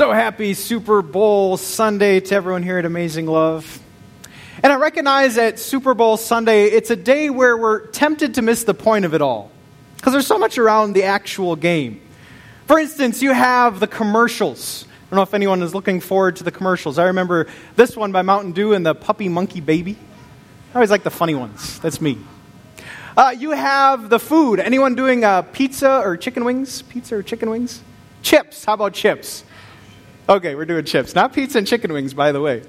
So happy Super Bowl Sunday to everyone here at Amazing Love. And I recognize that Super Bowl Sunday, it's a day where we're tempted to miss the point of it all. Because there's so much around the actual game. For instance, you have the commercials. I don't know if anyone is looking forward to the commercials. I remember this one by Mountain Dew and the puppy monkey baby. I always like the funny ones. That's me. Uh, you have the food. Anyone doing uh, pizza or chicken wings? Pizza or chicken wings? Chips. How about chips? Okay, we're doing chips. Not pizza and chicken wings, by the way.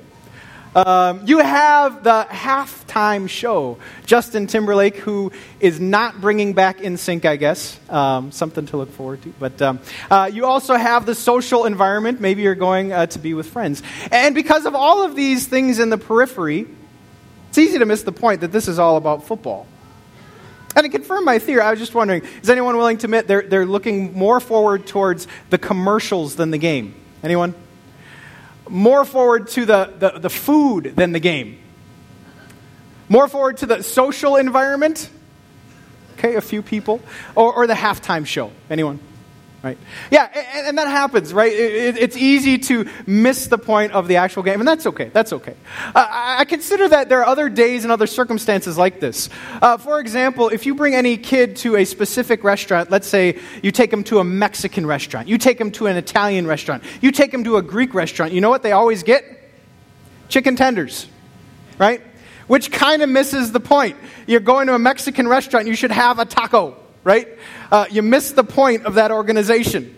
Um, you have the halftime show. Justin Timberlake, who is not bringing back NSYNC, I guess. Um, something to look forward to. But um, uh, you also have the social environment. Maybe you're going uh, to be with friends. And because of all of these things in the periphery, it's easy to miss the point that this is all about football. And to confirm my theory, I was just wondering is anyone willing to admit they're, they're looking more forward towards the commercials than the game? Anyone? More forward to the, the, the food than the game. More forward to the social environment. Okay, a few people. Or, or the halftime show. Anyone? Right? Yeah, and, and that happens, right? It, it, it's easy to miss the point of the actual game, and that's okay. That's okay. Uh, I consider that there are other days and other circumstances like this. Uh, for example, if you bring any kid to a specific restaurant, let's say you take them to a Mexican restaurant, you take them to an Italian restaurant, you take them to a Greek restaurant, you know what they always get? Chicken tenders, right? Which kind of misses the point. You're going to a Mexican restaurant, you should have a taco right? Uh, you miss the point of that organization.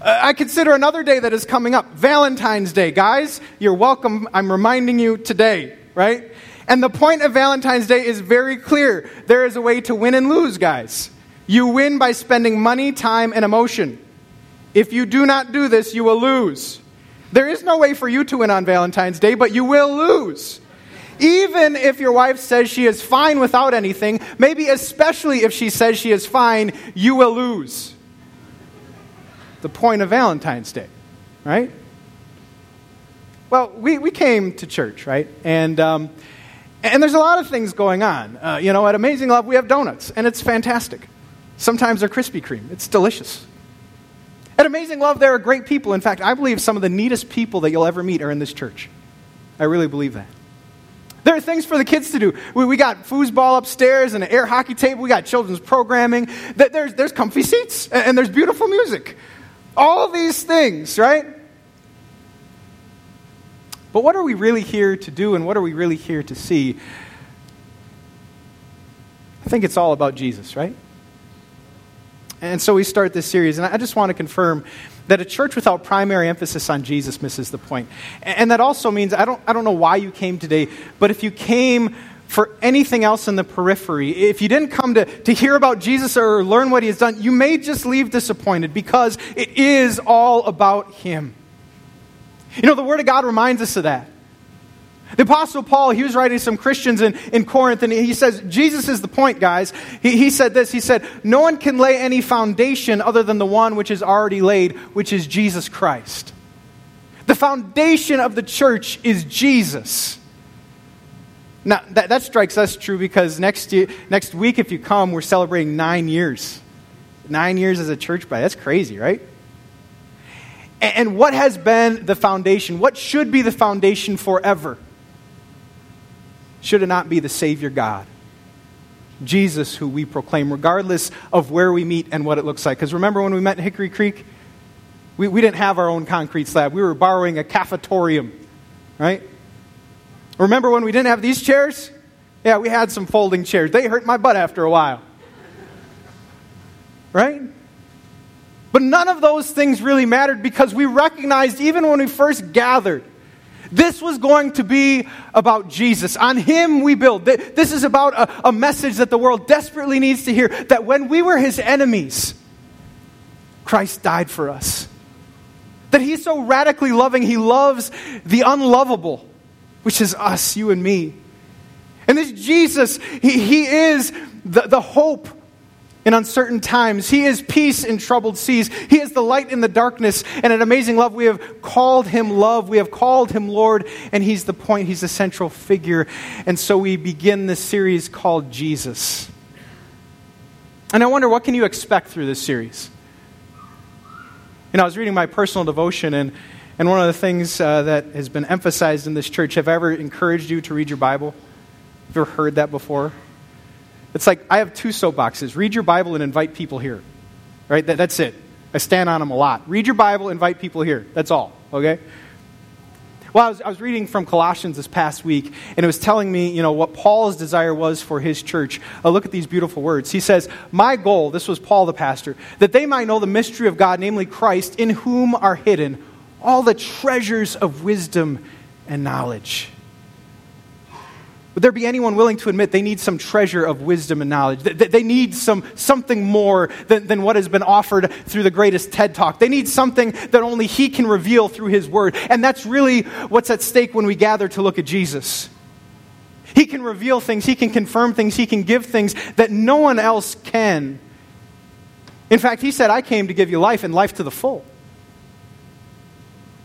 Uh, I consider another day that is coming up Valentine's Day. Guys, you're welcome. I'm reminding you today, right? And the point of Valentine's Day is very clear. There is a way to win and lose, guys. You win by spending money, time, and emotion. If you do not do this, you will lose. There is no way for you to win on Valentine's Day, but you will lose. Even if your wife says she is fine without anything, maybe especially if she says she is fine, you will lose. The point of Valentine's Day, right? Well, we, we came to church, right? And, um, and there's a lot of things going on. Uh, you know, at Amazing Love, we have donuts, and it's fantastic. Sometimes they're Krispy Kreme, it's delicious. At Amazing Love, there are great people. In fact, I believe some of the neatest people that you'll ever meet are in this church. I really believe that. There are things for the kids to do. We, we got foosball upstairs and an air hockey table. We got children's programming. There's, there's comfy seats and there's beautiful music. All these things, right? But what are we really here to do and what are we really here to see? I think it's all about Jesus, right? And so we start this series, and I just want to confirm that a church without primary emphasis on Jesus misses the point. And that also means I don't, I don't know why you came today, but if you came for anything else in the periphery, if you didn't come to, to hear about Jesus or learn what he has done, you may just leave disappointed because it is all about him. You know, the Word of God reminds us of that. The Apostle Paul, he was writing to some Christians in, in Corinth, and he says, Jesus is the point, guys. He, he said this He said, No one can lay any foundation other than the one which is already laid, which is Jesus Christ. The foundation of the church is Jesus. Now, that, that strikes us true because next, year, next week, if you come, we're celebrating nine years. Nine years as a church body. That's crazy, right? And, and what has been the foundation? What should be the foundation forever? Should it not be the Savior God? Jesus, who we proclaim, regardless of where we meet and what it looks like. Because remember when we met in Hickory Creek? We, we didn't have our own concrete slab. We were borrowing a cafetorium, right? Remember when we didn't have these chairs? Yeah, we had some folding chairs. They hurt my butt after a while. Right? But none of those things really mattered because we recognized, even when we first gathered, this was going to be about Jesus. On Him we build. This is about a, a, message that the world desperately needs to hear that when we were His enemies, Christ died for us. That He's so radically loving, He loves the unlovable, which is us, you and me. And this Jesus, He, he is the, the hope in uncertain times. He is peace in troubled seas. He is the light in the darkness. And an amazing love, we have called him love. We have called him Lord. And he's the point, he's the central figure. And so we begin this series called Jesus. And I wonder, what can you expect through this series? You know, I was reading my personal devotion, and, And one of the things uh, that has been emphasized in this church, have I ever encouraged you to read your Bible? Have you ever heard that before? It's like I have two soapboxes read your Bible and invite people here. Right? That, that's it. I stand on them a lot. Read your Bible, invite people here. That's all. Okay? Well, I was, I was, reading from Colossians this past week, and it was telling me, you know, what Paul's desire was for his church. Uh, look at these beautiful words. He says, My goal, this was Paul the pastor, that they might know the mystery of God, namely Christ, in whom are hidden all the treasures of wisdom and knowledge. Would there be anyone willing to admit they need some treasure of wisdom and knowledge? They need some, something more than, than what has been offered through the greatest TED Talk. They need something that only He can reveal through His Word. And that's really what's at stake when we gather to look at Jesus. He can reveal things, He can confirm things, He can give things that no one else can. In fact, He said, I came to give you life and life to the full.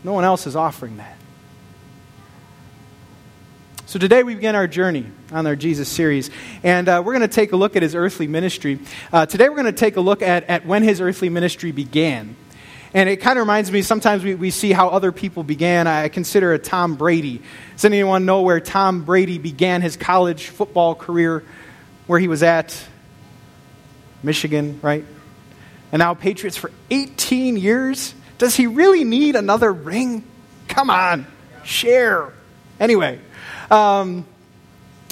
No one else is offering that. So today we begin our journey on our Jesus series, and uh, we're going to take a look at his earthly ministry. Uh, today we're going to take a look at, at when his earthly ministry began. And it kind of reminds me, sometimes we, we see how other people began. I consider a Tom Brady. Does anyone know where Tom Brady began his college football career, where he was at? Michigan, right? And now Patriots for 18 years? Does he really need another ring? Come on, share. Anyway, um,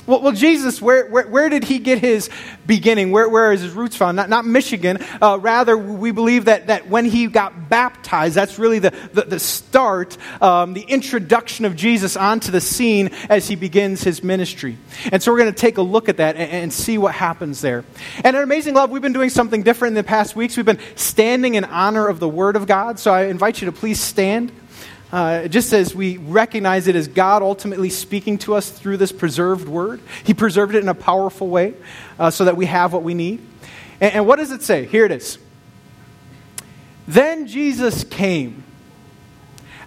well, well, Jesus, where, where, where, did he get his beginning? Where, where is his roots found? Not, not Michigan. Uh, rather, we believe that, that when he got baptized, that's really the, the, the start, um, the introduction of Jesus onto the scene as he begins his ministry. And so we're going to take a look at that and, and see what happens there. And at Amazing Love, we've been doing something different in the past weeks. We've been standing in honor of the Word of God. So I invite you to please stand. Uh, just as we recognize it as God ultimately speaking to us through this preserved word, He preserved it in a powerful way uh, so that we have what we need. And, and what does it say? Here it is. Then Jesus came.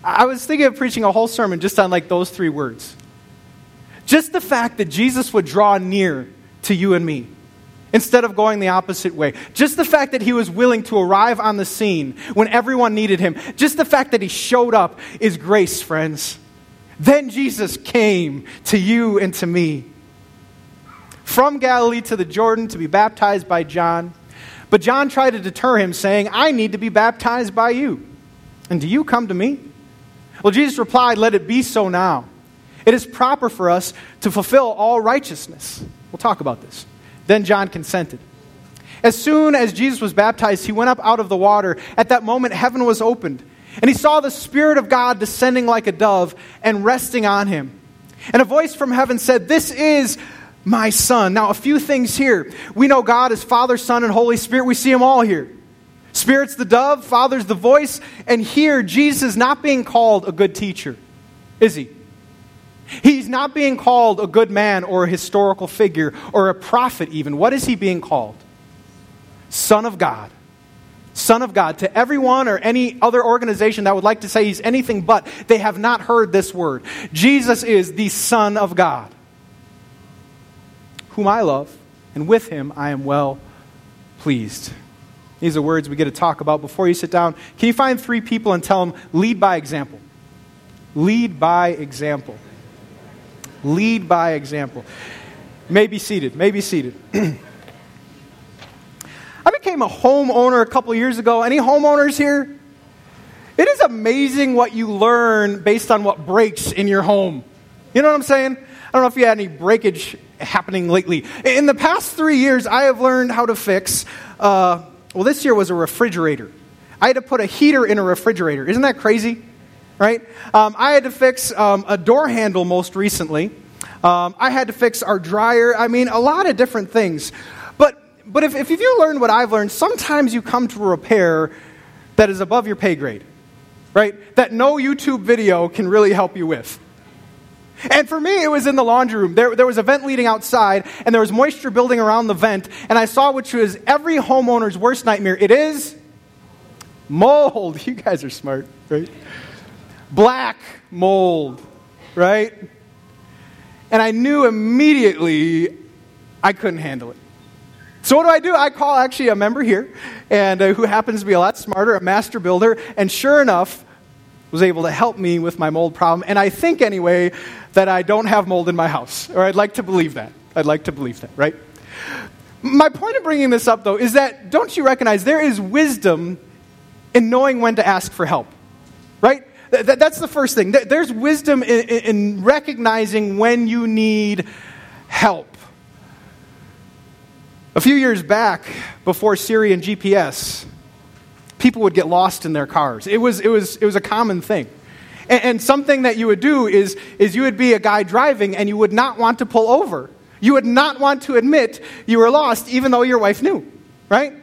I was thinking of preaching a whole sermon just on like those three words. Just the fact that Jesus would draw near to you and me instead of going the opposite way. Just the fact that he was willing to arrive on the scene when everyone needed him, just the fact that he showed up is grace, friends. Then Jesus came to you and to me. From Galilee to the Jordan to be baptized by John. But John tried to deter him, saying, I need to be baptized by you. And do you come to me? Well, Jesus replied, Let it be so now. It is proper for us to fulfill all righteousness. We'll talk about this. Then John consented. As soon as Jesus was baptized, he went up out of the water. At that moment, heaven was opened, and he saw the Spirit of God descending like a dove and resting on him. And a voice from heaven said, This is my Son. Now, a few things here. We know God is Father, Son, and Holy Spirit. We see them all here. Spirit's the dove, Father's the voice, and here Jesus is not being called a good teacher, is he? He's not being called a good man or a historical figure or a prophet, even. What is he being called? Son of God. Son of God. To everyone or any other organization that would like to say he's anything but, they have not heard this word. Jesus is the Son of God, whom I love, and with him I am well pleased. These are words we get to talk about before you sit down. Can you find three people and tell them, lead by example? Lead by example. Lead by example. May be seated. May be seated. I became a homeowner a couple years ago. Any homeowners here? It is amazing what you learn based on what breaks in your home. You know what I'm saying? I don't know if you had any breakage happening lately. In the past three years, I have learned how to fix, uh, well, this year was a refrigerator. I had to put a heater in a refrigerator. Isn't that crazy? Right? Um, I had to fix um, a door handle most recently. Um, I had to fix our dryer. I mean, a lot of different things. But, but if, if you learn what I've learned, sometimes you come to a repair that is above your pay grade, right? That no YouTube video can really help you with. And for me, it was in the laundry room. There, there was a vent leading outside, and there was moisture building around the vent, and I saw which was every homeowner's worst nightmare. It is mold. You guys are smart, right? Black mold, right? And I knew immediately I couldn't handle it. So what do I do? I call actually a member here, and uh, who happens to be a lot smarter, a master builder, and sure enough, was able to help me with my mold problem. And I think, anyway, that I don't have mold in my house. Or I'd like to believe that. I'd like to believe that, right? My point of bringing this up, though, is that don't you recognize there is wisdom in knowing when to ask for help, right? That's the first thing. There's wisdom in recognizing when you need help. A few years back, before Siri and GPS, people would get lost in their cars. It was, it was, it was a common thing. And, and something that you would do is, is you would be a guy driving and you would not want to pull over. You would not want to admit you were lost, even though your wife knew, right?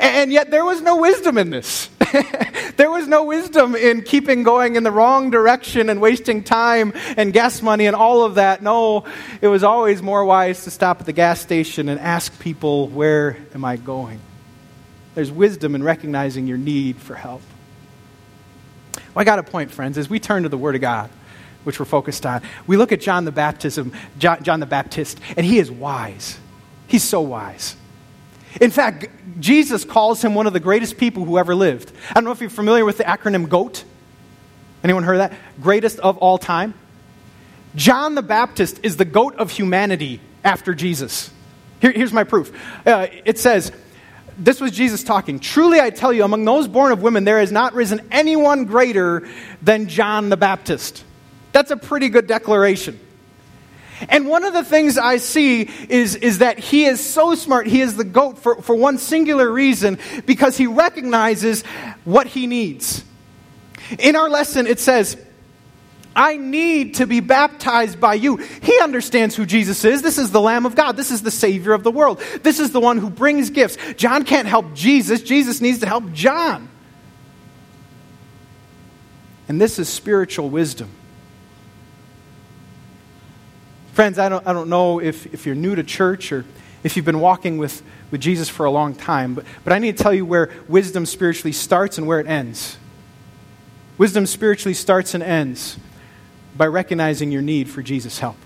And yet there was no wisdom in this. there was no wisdom in keeping going in the wrong direction and wasting time and gas money and all of that. No, it was always more wise to stop at the gas station and ask people, Where am I going? There's wisdom in recognizing your need for help. Well, I got a point, friends, as we turn to the Word of God, which we're focused on. We look at John the Baptism, John, John the Baptist, and he is wise. He's so wise. In fact, Jesus calls him one of the greatest people who ever lived. I don't know if you're familiar with the acronym GOAT. Anyone heard that? Greatest of all time. John the Baptist is the goat of humanity after Jesus. Here, here's my proof. Uh, it says, this was Jesus talking. Truly I tell you, among those born of women, there has not risen anyone greater than John the Baptist. That's a pretty good declaration. And one of the things I see is, is that he is so smart. He is the goat for, for one singular reason because he recognizes what he needs. In our lesson, it says, I need to be baptized by you. He understands who Jesus is. This is the Lamb of God. This is the Savior of the world. This is the one who brings gifts. John can't help Jesus. Jesus needs to help John. And this is spiritual wisdom. Friends, I don't, I don't know if, if you're new to church or if you've been walking with, with Jesus for a long time, but, but I need to tell you where wisdom spiritually starts and where it ends. Wisdom spiritually starts and ends by recognizing your need for Jesus' help,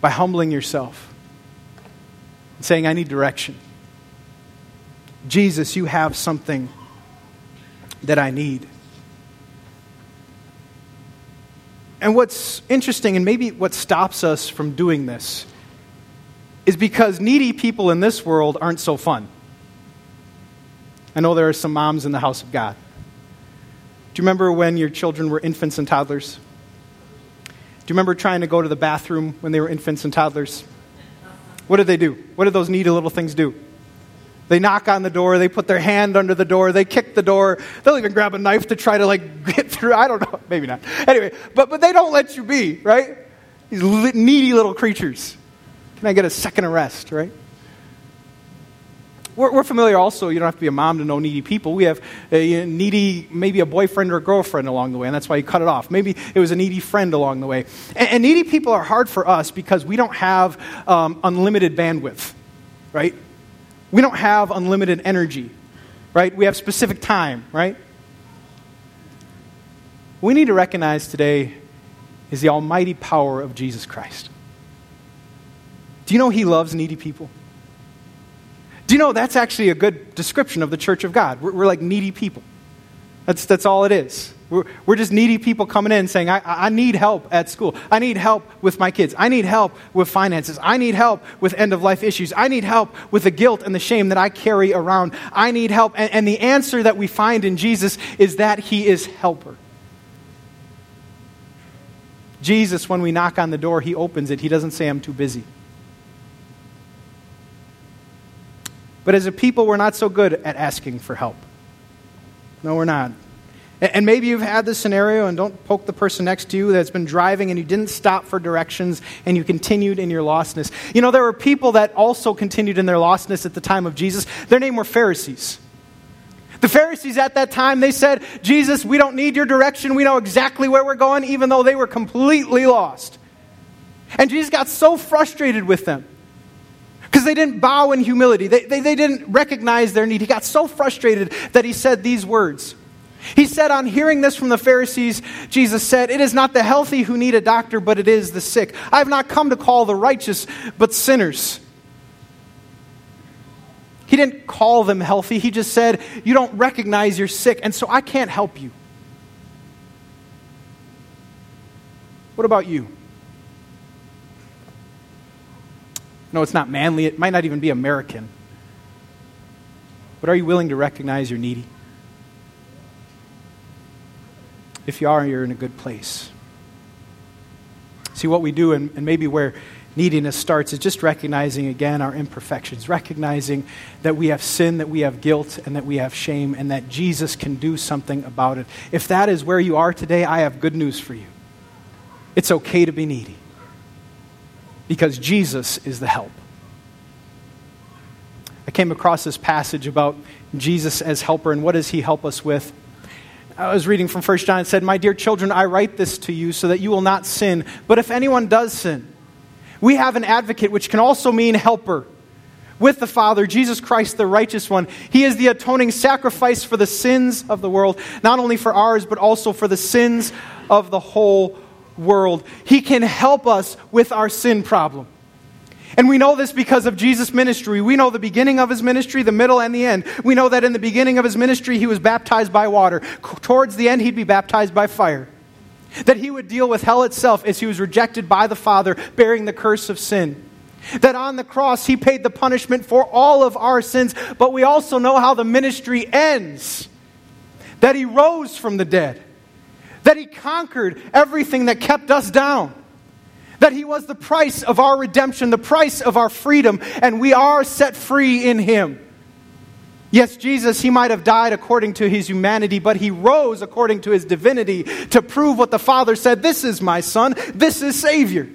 by humbling yourself and saying, I need direction. Jesus, you have something that I need. And what's interesting, and maybe what stops us from doing this, is because needy people in this world aren't so fun. I know there are some moms in the house of God. Do you remember when your children were infants and toddlers? Do you remember trying to go to the bathroom when they were infants and toddlers? What did they do? What did those needy little things do? They knock on the door, they put their hand under the door, they kick the door, they'll even grab a knife to try to like get through. I don't know, maybe not. Anyway, but, but they don't let you be, right? These needy little creatures. Can I get a second arrest, right? We're, we're, familiar also, you don't have to be a mom to know needy people. We have a needy, maybe a boyfriend or a girlfriend along the way, and that's why you cut it off. Maybe it was a needy friend along the way. And, and needy people are hard for us because we don't have um, unlimited bandwidth, right? We don't have unlimited energy, right? We have specific time, right? we need to recognize today is the almighty power of Jesus Christ. Do you know he loves needy people? Do you know that's actually a good description of the church of God? We're, we're like needy people. That's, that's all it is. We're, we're just needy people coming in saying, I, I need help at school. I need help with my kids. I need help with finances. I need help with end of life issues. I need help with the guilt and the shame that I carry around. I need help. And, and the answer that we find in Jesus is that He is helper. Jesus, when we knock on the door, He opens it. He doesn't say, I'm too busy. But as a people, we're not so good at asking for help. No, we're not. And maybe you've had this scenario, and don't poke the person next to you that's been driving and you didn't stop for directions and you continued in your lostness. You know, there were people that also continued in their lostness at the time of Jesus. Their name were Pharisees. The Pharisees at that time, they said, Jesus, we don't need your direction. We know exactly where we're going, even though they were completely lost. And Jesus got so frustrated with them because they didn't bow in humility. They, they, they didn't recognize their need. He got so frustrated that he said these words he said, on hearing this from the Pharisees, Jesus said, It is not the healthy who need a doctor, but it is the sick. I have not come to call the righteous, but sinners. He didn't call them healthy. He just said, You don't recognize you're sick, and so I can't help you. What about you? No, it's not manly. It might not even be American. But are you willing to recognize you're needy? If you are, you're in a good place. See, what we do, and, and maybe where neediness starts, is just recognizing again our imperfections, recognizing that we have sin, that we have guilt, and that we have shame, and that Jesus can do something about it. If that is where you are today, I have good news for you. It's okay to be needy because Jesus is the help. I came across this passage about Jesus as helper, and what does he help us with? I was reading from 1 John. It said, My dear children, I write this to you so that you will not sin. But if anyone does sin, we have an advocate, which can also mean helper, with the Father, Jesus Christ, the righteous one. He is the atoning sacrifice for the sins of the world, not only for ours, but also for the sins of the whole world. He can help us with our sin problem. And we know this because of Jesus' ministry. We know the beginning of his ministry, the middle, and the end. We know that in the beginning of his ministry, he was baptized by water. Towards the end, he'd be baptized by fire. That he would deal with hell itself as he was rejected by the Father, bearing the curse of sin. That on the cross, he paid the punishment for all of our sins. But we also know how the ministry ends. That he rose from the dead. That he conquered everything that kept us down that He was the price of our redemption, the price of our freedom, and we are set free in Him. Yes, Jesus, He might have died according to His humanity, but He rose according to His divinity to prove what the Father said this is my Son, this is Savior.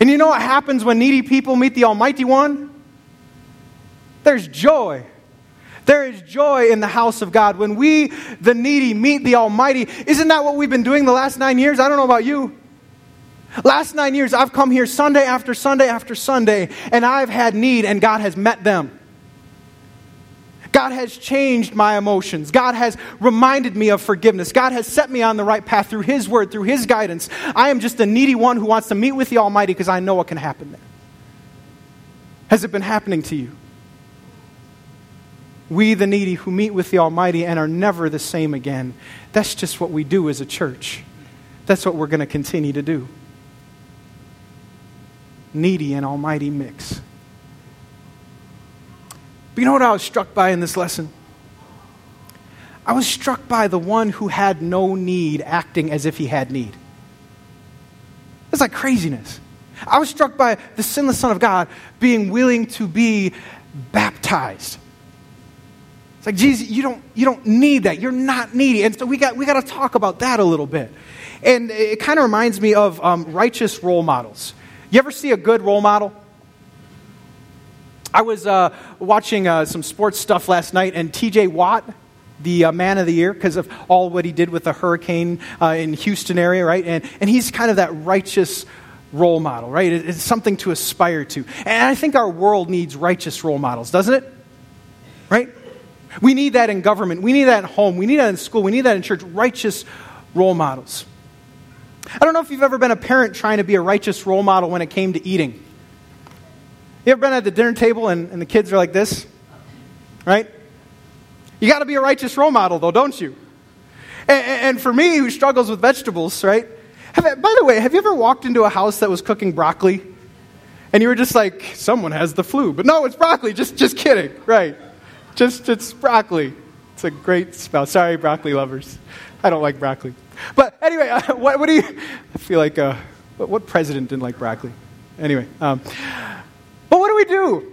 And you know what happens when needy people meet the Almighty One? There's joy. There is joy in the house of God. When we, the needy, meet the Almighty, isn't that what we've been doing the last nine years? I don't know about you. Last nine years, I've come here Sunday after Sunday after Sunday, and I've had need, and God has met them. God has changed my emotions. God has reminded me of forgiveness. God has set me on the right path through His word, through His guidance. I am just a needy one who wants to meet with the Almighty because I know what can happen there. Has it been happening to you? We, the needy, who meet with the Almighty and are never the same again. That's just what we do as a church. That's what we're going to continue to do needy and almighty mix. But you know what I was struck by in this lesson? I was struck by the one who had no need acting as if he had need. That's like craziness. I was struck by the sinless Son of God being willing to be baptized. It's like, Jesus, you don't, you don't need that. You're not needy. And so we got, we got to talk about that a little bit. And it kind of reminds me of um, righteous role models. You ever see a good role model? I was uh, watching uh, some sports stuff last night, and TJ Watt, the uh, man of the year, because of all what he did with the hurricane uh, in Houston area, right? And, and he's kind of that righteous role model, right? It, it's something to aspire to. And I think our world needs righteous role models, doesn't it? Right? We need that in government. We need that at home. We need that in school. We need that in church. Righteous role models. I don't know if you've ever been a parent trying to be a righteous role model when it came to eating. You ever been at the dinner table and, and the kids are like this? Right? You got to be a righteous role model, though, don't you? And, and for me, who struggles with vegetables, right? Have, by the way, have you ever walked into a house that was cooking broccoli? And you were just like, someone has the flu. But no, it's broccoli. Just, just kidding. Right. Just, it's broccoli. It's a great smell. Sorry, broccoli lovers. I don't like broccoli. But anyway, uh, what, what, do you? I feel like uh, what, what, president didn't like broccoli? Anyway, um, but what do we do?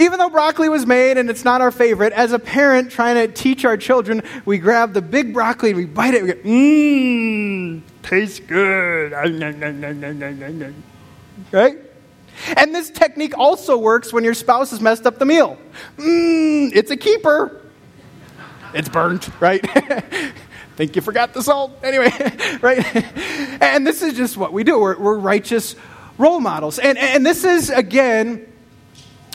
Even though broccoli was made and it's not our favorite, as a parent trying to teach our children, we grab the big broccoli and we bite it. We go, mmm, tastes good. Right? And this technique also works when your spouse has messed up the meal. Mmm, it's a keeper. It's burnt, right? think you forgot the salt. Anyway, right? And this is just what we do. We're, we're righteous role models. And, and this is, again,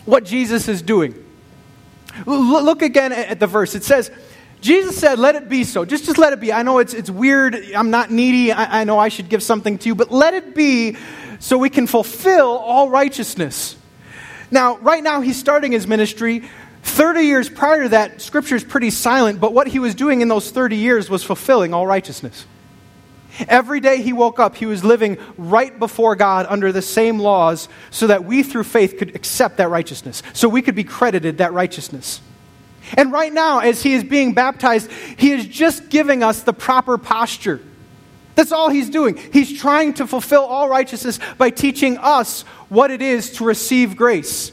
what Jesus is doing. Look again at the verse. It says, Jesus said, Let it be so. Just, just let it be. I know it's, it's weird. I'm not needy. I, I know I should give something to you, but let it be so we can fulfill all righteousness. Now, right now, he's starting his ministry. 30 years prior to that, scripture is pretty silent, but what he was doing in those 30 years was fulfilling all righteousness. Every day he woke up, he was living right before God under the same laws so that we through faith could accept that righteousness, so we could be credited that righteousness. And right now, as he is being baptized, he is just giving us the proper posture. That's all he's doing. He's trying to fulfill all righteousness by teaching us what it is to receive grace.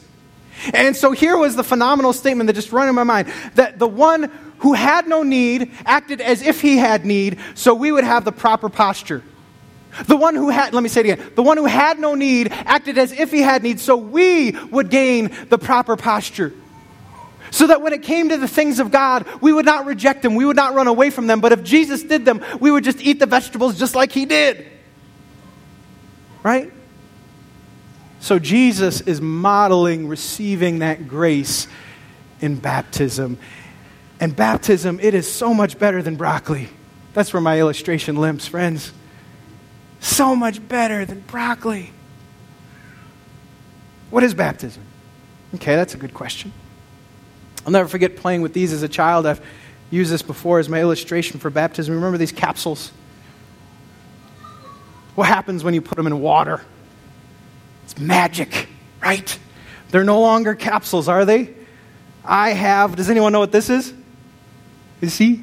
And so here was the phenomenal statement that just ran in my mind that the one who had no need acted as if he had need, so we would have the proper posture. The one who had, let me say it again, the one who had no need acted as if he had need, so we would gain the proper posture. So that when it came to the things of God, we would not reject them, we would not run away from them, but if Jesus did them, we would just eat the vegetables just like he did. Right? So Jesus is modeling receiving that grace in baptism. And baptism, it is so much better than broccoli. That's where my illustration limps, friends. So much better than broccoli. What is baptism? Okay, that's a good question. I'll never forget playing with these as a child. I've used this before as my illustration for baptism. Remember these capsules? What happens when you put them in water? It's magic, right? They're no longer capsules, are they? I have, does anyone know what this is? You see?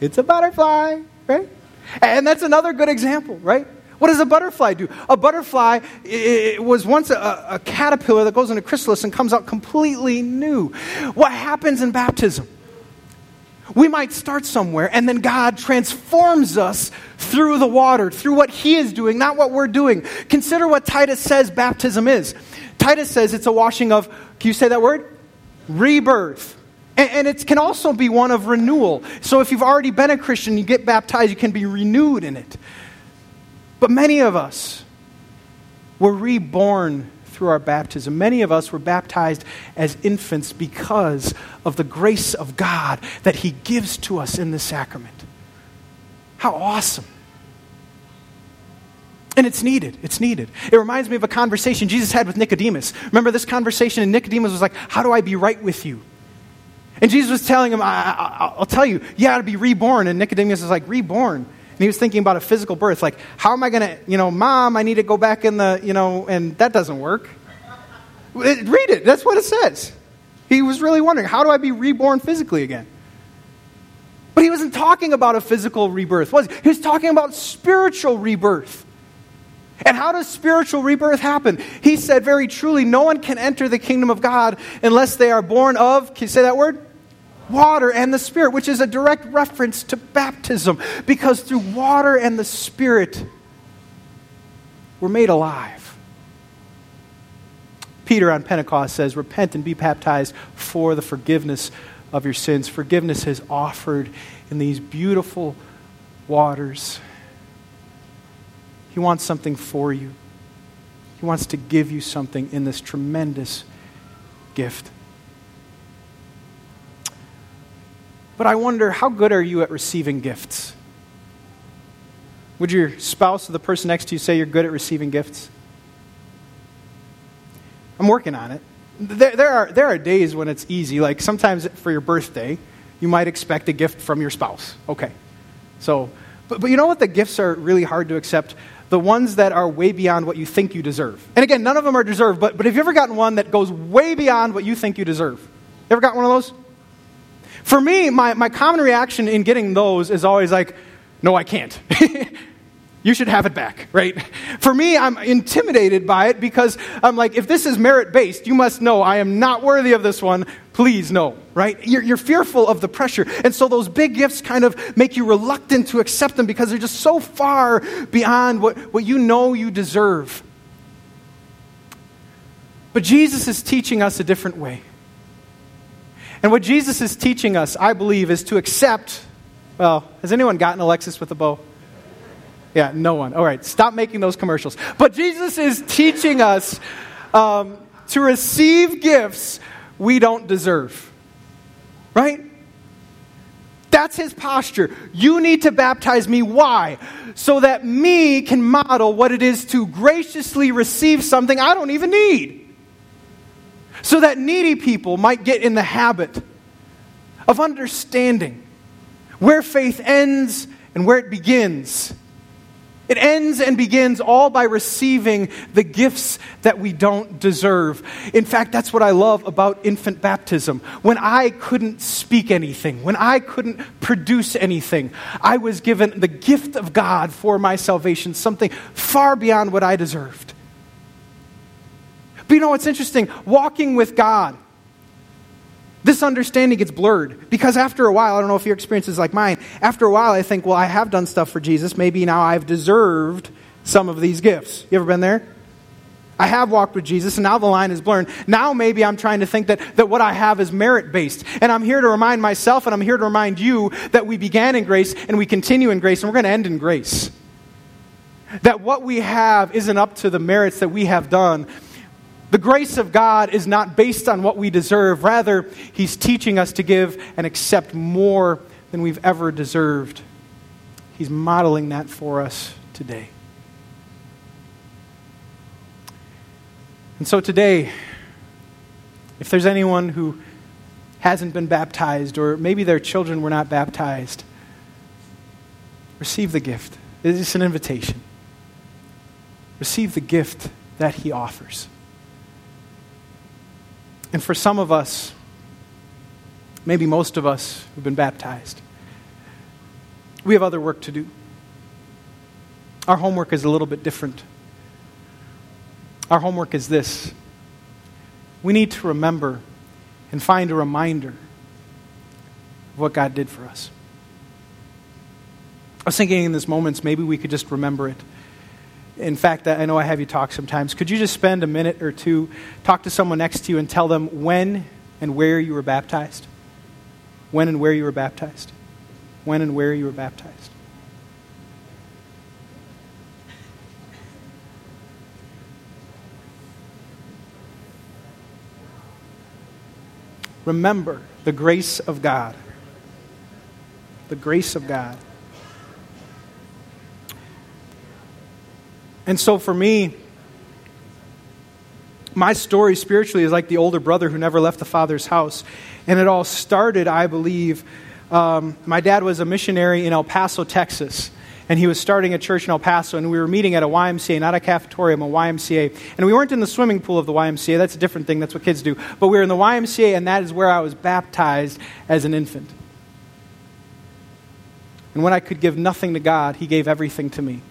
It's a butterfly, right? And that's another good example, right? What does a butterfly do? A butterfly was once a, a caterpillar that goes into chrysalis and comes out completely new. What happens in baptism? We might start somewhere, and then God transforms us through the water, through what He is doing, not what we're doing. Consider what Titus says baptism is. Titus says it's a washing of, can you say that word? Rebirth. And, it can also be one of renewal. So if you've already been a Christian, you get baptized, you can be renewed in it. But many of us were reborn through our baptism. Many of us were baptized as infants because of the grace of God that He gives to us in the sacrament. How awesome! And it's needed. It's needed. It reminds me of a conversation Jesus had with Nicodemus. Remember this conversation? And Nicodemus was like, How do I be right with you? And Jesus was telling him, I, will tell you, you got to be reborn. And Nicodemus was like, Reborn? And he was thinking about a physical birth, like, how am I going to, you know, mom, I need to go back in the, you know, and that doesn't work. Read it. That's what it says. He was really wondering, how do I be reborn physically again? But he wasn't talking about a physical rebirth, was he? He was talking about spiritual rebirth. And how does spiritual rebirth happen? He said very truly, no one can enter the kingdom of God unless they are born of, can you say that word? Water and the Spirit, which is a direct reference to baptism. Because through water and the Spirit, we're made alive. Peter on Pentecost says, Repent and be baptized for the forgiveness of your sins. Forgiveness is offered in these beautiful waters. He wants something for you, He wants to give you something in this tremendous gift. But I wonder, how good are you at receiving gifts? Would your spouse or the person next to you say you're good at receiving gifts? I'm working on it. There, there, are, there are days when it's easy. Like sometimes for your birthday, you might expect a gift from your spouse. Okay. So, but, but you know what? The gifts are really hard to accept. The ones that are way beyond what you think you deserve. And again, none of them are deserved, but, but have you ever gotten one that goes way beyond what you think you deserve? You ever got one of those? For me, my, my common reaction in getting those is always like, no, I can't. you should have it back, right? For me, I'm intimidated by it because I'm like, if this is merit based, you must know I am not worthy of this one. Please, no, right? You're, you're, fearful of the pressure. And so those big gifts kind of make you reluctant to accept them because they're just so far beyond what, what you know you deserve. But Jesus is teaching us a different way. And what Jesus is teaching us, I believe, is to accept. Well, has anyone gotten a Lexus with a bow? Yeah, no one. All right, stop making those commercials. But Jesus is teaching us um, to receive gifts we don't deserve. Right? That's his posture. You need to baptize me. Why? So that me can model what it is to graciously receive something I don't even need. So that needy people might get in the habit of understanding where faith ends and where it begins. It ends and begins all by receiving the gifts that we don't deserve. In fact, that's what I love about infant baptism. When I couldn't speak anything, when I couldn't produce anything, I was given the gift of God for my salvation, something far beyond what I deserved. But you know what's interesting? Walking with God this understanding gets blurred because after a while, I don't know if your experience is like mine, after a while I think, well, I have done stuff for Jesus. Maybe now I've deserved some of these gifts. You ever been there? I have walked with Jesus, and now the line is blurred. Now maybe I'm trying to think that, that what I have is merit based. And I'm here to remind myself, and I'm here to remind you that we began in grace, and we continue in grace, and we're going to end in grace. That what we have isn't up to the merits that we have done, the grace of God is not based on what we deserve. Rather, He's teaching us to give and accept more than we've ever deserved. He's modeling that for us today. And so today, if there's anyone who hasn't been baptized, or maybe their children were not baptized, receive the gift. It is an invitation. Receive the gift that He offers. And for some of us, maybe most of us who've been baptized, we have other work to do. Our homework is a little bit different. Our homework is this we need to remember and find a reminder of what God did for us. I was thinking in these moments, maybe we could just remember it in fact, I know I have you talk sometimes. Could you just spend a minute or two, talk to someone next to you, and tell them when and where you were baptized? When and where you were baptized? When and where you were baptized? Remember the grace of God. The grace of God. And so for me, my story spiritually is like the older brother who never left the father's house. And it all started, I believe. Um, my dad was a missionary in El Paso, Texas. And he was starting a church in El Paso, and we were meeting at a YMCA, not a cafetorium, a YMCA. And we weren't in the swimming pool of the YMCA. That's a different thing. That's what kids do. But we were in the YMCA, and that is where I was baptized as an infant. And when I could give nothing to God, He gave everything to me.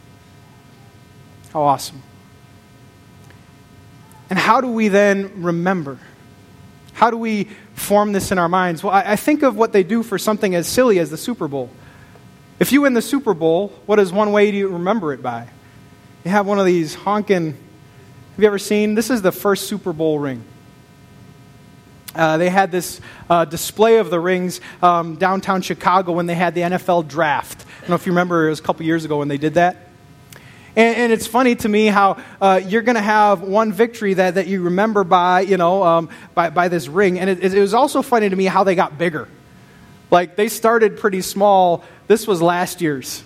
How awesome. And how do we then remember? How do we form this in our minds? Well, I, I think of what they do for something as silly as the Super Bowl. If you win the Super Bowl, what is one way to remember it by? You have one of these honking. Have you ever seen? This is the first Super Bowl ring. Uh, they had this uh, display of the rings um, downtown Chicago when they had the NFL draft. I don't know if you remember, it was a couple years ago when they did that. And, and it's funny to me how uh, you're going to have one victory that, that you remember by, you know, um, by, by this ring. And it, it was also funny to me how they got bigger. Like, they started pretty small. This was last year's.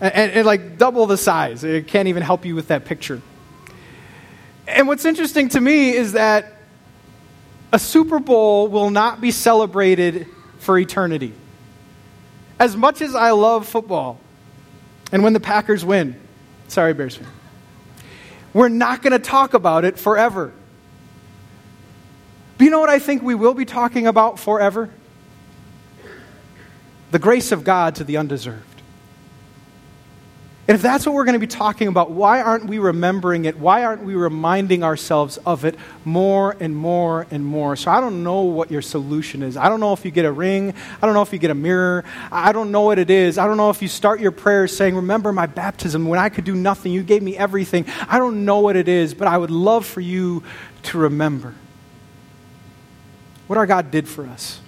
And, and, and, like double the size. It can't even help you with that picture. And what's interesting to me is that a Super Bowl will not be celebrated for eternity. As much as I love football, and when the Packers win. Sorry, Bears fan. We're not going to talk about it forever. But you know what I think we will be talking about forever? The grace of God to the undeserved. And if that's what we're going to be talking about, why aren't we remembering it? Why aren't we reminding ourselves of it more and more and more? So I don't know what your solution is. I don't know if you get a ring. I don't know if you get a mirror. I don't know what it is. I don't know if you start your prayers saying, Remember my baptism when I could do nothing. You gave me everything. I don't know what it is, but I would love for you to remember what our God did for us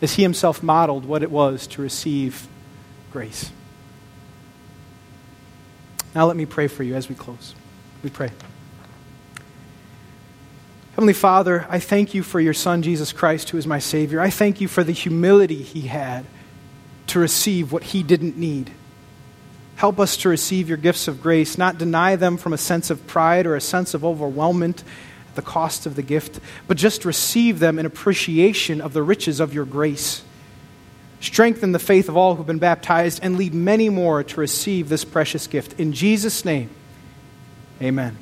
as He Himself modeled what it was to receive grace. Now let me pray for you as we close. We pray. Heavenly Father, I thank you for your Son, Jesus Christ, who is my Savior. I thank you for the humility he had to receive what he didn't need. Help us to receive your gifts of grace, not deny them from a sense of pride or a sense of overwhelmment at the cost of the gift, but just receive them in appreciation of the riches of your grace. Strengthen the faith of all who've been baptized and lead many more to receive this precious gift. In Jesus' name, amen.